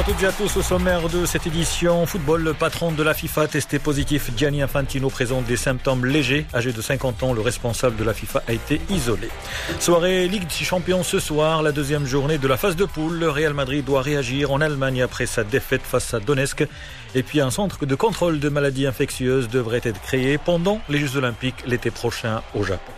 À toutes et à tous au sommaire de cette édition. Football, le patron de la FIFA testé positif, Gianni Infantino présente des symptômes légers. Âgé de 50 ans, le responsable de la FIFA a été isolé. Soirée Ligue des Champions ce soir, la deuxième journée de la phase de poule. Le Real Madrid doit réagir en Allemagne après sa défaite face à Donetsk. Et puis un centre de contrôle de maladies infectieuses devrait être créé pendant les Jeux Olympiques l'été prochain au Japon.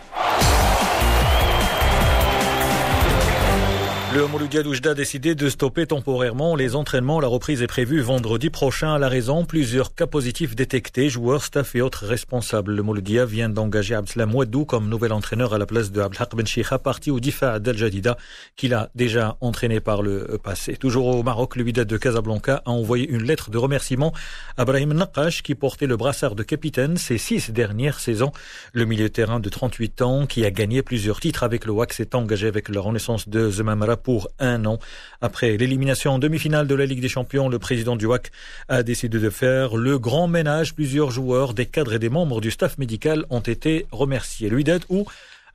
Le Mouloudia Doujda a décidé de stopper temporairement les entraînements. La reprise est prévue vendredi prochain. À la raison, plusieurs cas positifs détectés, joueurs, staff et autres responsables. Le Mouloudia vient d'engager Abdeslam Ouaddou comme nouvel entraîneur à la place de Abdelhak Ben Sheikha, parti au Difa d'Al Jadida, qu'il a déjà entraîné par le passé. Toujours au Maroc, le Wydad de Casablanca a envoyé une lettre de remerciement à Brahim Nakash, qui portait le brassard de capitaine ces six dernières saisons. Le milieu terrain de 38 ans, qui a gagné plusieurs titres avec le WAC, s'est engagé avec la renaissance de Zemamara pour un an. Après l'élimination en demi-finale de la Ligue des Champions, le président du WAC a décidé de faire le grand ménage. Plusieurs joueurs, des cadres et des membres du staff médical ont été remerciés. Lui d'aide ou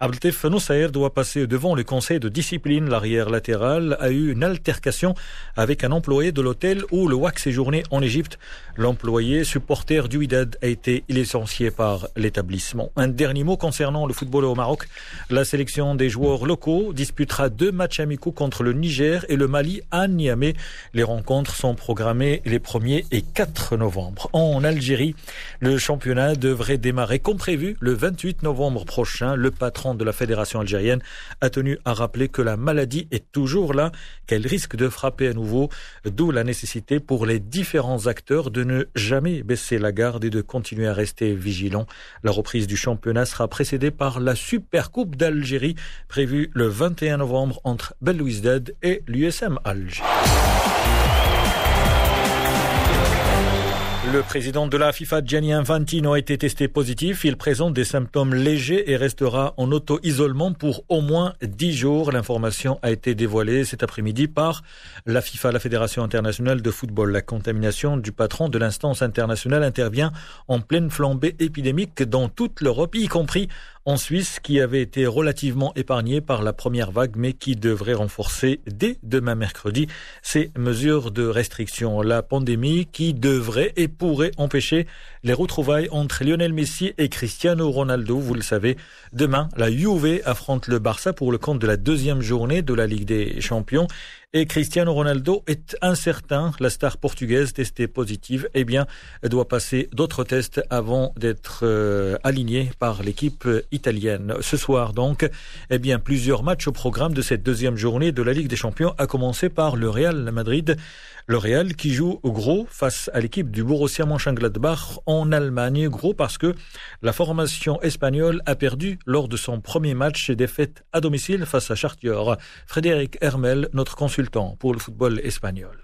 Abdeltif Noussaïr doit passer devant le conseil de discipline. L'arrière latéral a eu une altercation avec un employé de l'hôtel où le WAC séjournait en Égypte. L'employé, supporter du Wydad, a été licencié par l'établissement. Un dernier mot concernant le football au Maroc. La sélection des joueurs locaux disputera deux matchs amicaux contre le Niger et le Mali à Niamey. Les rencontres sont programmées les 1er et 4 novembre. En Algérie, le championnat devrait démarrer comme prévu le 28 novembre prochain. Le patron de la Fédération algérienne a tenu à rappeler que la maladie est toujours là, qu'elle risque de frapper à nouveau, d'où la nécessité pour les différents acteurs de ne jamais baisser la garde et de continuer à rester vigilants. La reprise du championnat sera précédée par la Super Coupe d'Algérie prévue le 21 novembre entre Belouizdad et l'USM Alger. Le président de la FIFA, Gianni Infantino, a été testé positif. Il présente des symptômes légers et restera en auto-isolement pour au moins 10 jours. L'information a été dévoilée cet après-midi par la FIFA, la Fédération internationale de football. La contamination du patron de l'instance internationale intervient en pleine flambée épidémique dans toute l'Europe, y compris en Suisse, qui avait été relativement épargné par la première vague, mais qui devrait renforcer dès demain mercredi ces mesures de restriction. La pandémie qui devrait et pourrait empêcher les retrouvailles entre Lionel Messi et Cristiano Ronaldo. Vous le savez, demain, la Juve affronte le Barça pour le compte de la deuxième journée de la Ligue des Champions. Et Cristiano Ronaldo est incertain. La star portugaise testée positive, eh bien, doit passer d'autres tests avant d'être euh, aligné par l'équipe italienne. Ce soir, donc, eh bien, plusieurs matchs au programme de cette deuxième journée de la Ligue des Champions, à commencer par le Real Madrid. Le Real qui joue gros face à l'équipe du Borussia Mönchengladbach en Allemagne. Gros parce que la formation espagnole a perdu lors de son premier match et défaite à domicile face à Chartier. Frédéric Hermel, notre consultant pour le football espagnol.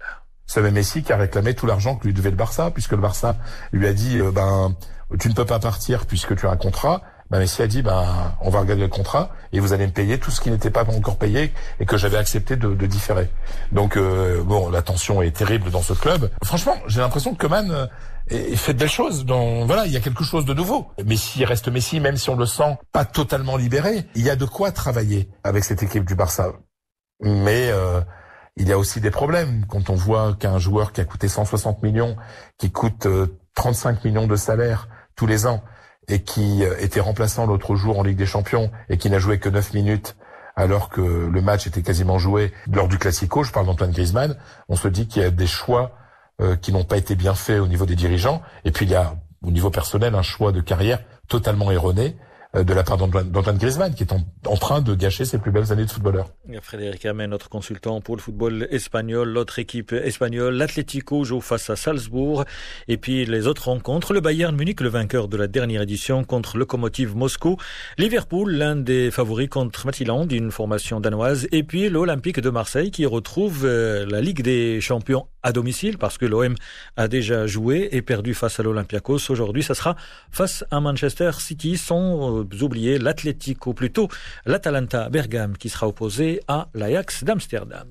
C'est Messi qui a réclamé tout l'argent que lui devait le Barça, puisque le Barça lui a dit, euh, ben, tu ne peux pas partir puisque tu as un contrat bah, Messi a dit, bah, on va regarder le contrat et vous allez me payer tout ce qui n'était pas encore payé et que j'avais accepté de, de, différer. Donc euh, bon, la tension est terrible dans ce club. Franchement, j'ai l'impression que Coman euh, fait de belles choses. Donc voilà, il y a quelque chose de nouveau. Messi reste Messi, même si on le sent pas totalement libéré. Il y a de quoi travailler avec cette équipe du Barça. Mais euh, il y a aussi des problèmes quand on voit qu'un joueur qui a coûté 160 millions, qui coûte 35 millions de salaire tous les ans, et qui euh, était remplaçant l'autre jour en Ligue des Champions et qui n'a joué que 9 minutes alors que le match était quasiment joué lors du Classico, je parle d'Antoine Griezmann, on se dit qu'il y a des choix euh, qui n'ont pas été bien faits au niveau des dirigeants, et puis il y a au niveau personnel un choix de carrière totalement erroné. euh, de la part d'Antoine Griezmann, qui est en, train de gâcher ses plus belles années de footballeur. Frédéric Amen, notre consultant pour le football espagnol, l'autre équipe espagnole, l'Atlético joue face à Salzbourg, et puis les autres rencontres, le Bayern Munich, le vainqueur de la dernière édition contre Lokomotiv Moscou, Liverpool, l'un des favoris contre Matilande, une formation danoise, et puis l'Olympique de Marseille qui retrouve euh, la Ligue des champions à domicile parce que l'OM a déjà joué et perdu face à l'Olympiakos. Aujourd'hui, ça sera face à Manchester City euh, oublier l'Atlético, plutôt l'Atalanta Bergame qui sera opposé à l'Ajax d'Amsterdam.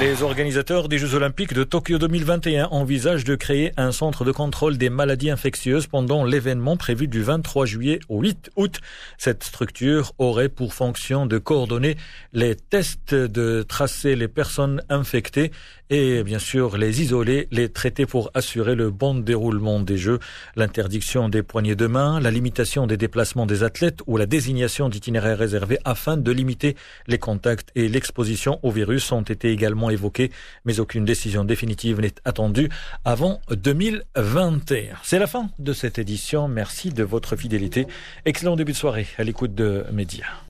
Les organisateurs des Jeux Olympiques de Tokyo 2021 envisagent de créer un centre de contrôle des maladies infectieuses pendant l'événement prévu du 23 juillet au 8 août. Cette structure aurait pour fonction de coordonner les tests, de tracer les personnes infectées et bien sûr les isoler, les traiter pour assurer le bon déroulement des Jeux. L'interdiction des poignées de main, la limitation des déplacements des athlètes ou la désignation d'itinéraires réservés afin de limiter les contacts et l'exposition au virus ont été également évoqué, mais aucune décision définitive n'est attendue avant 2021. C'est la fin de cette édition. Merci de votre fidélité. Excellent début de soirée à l'écoute de Média.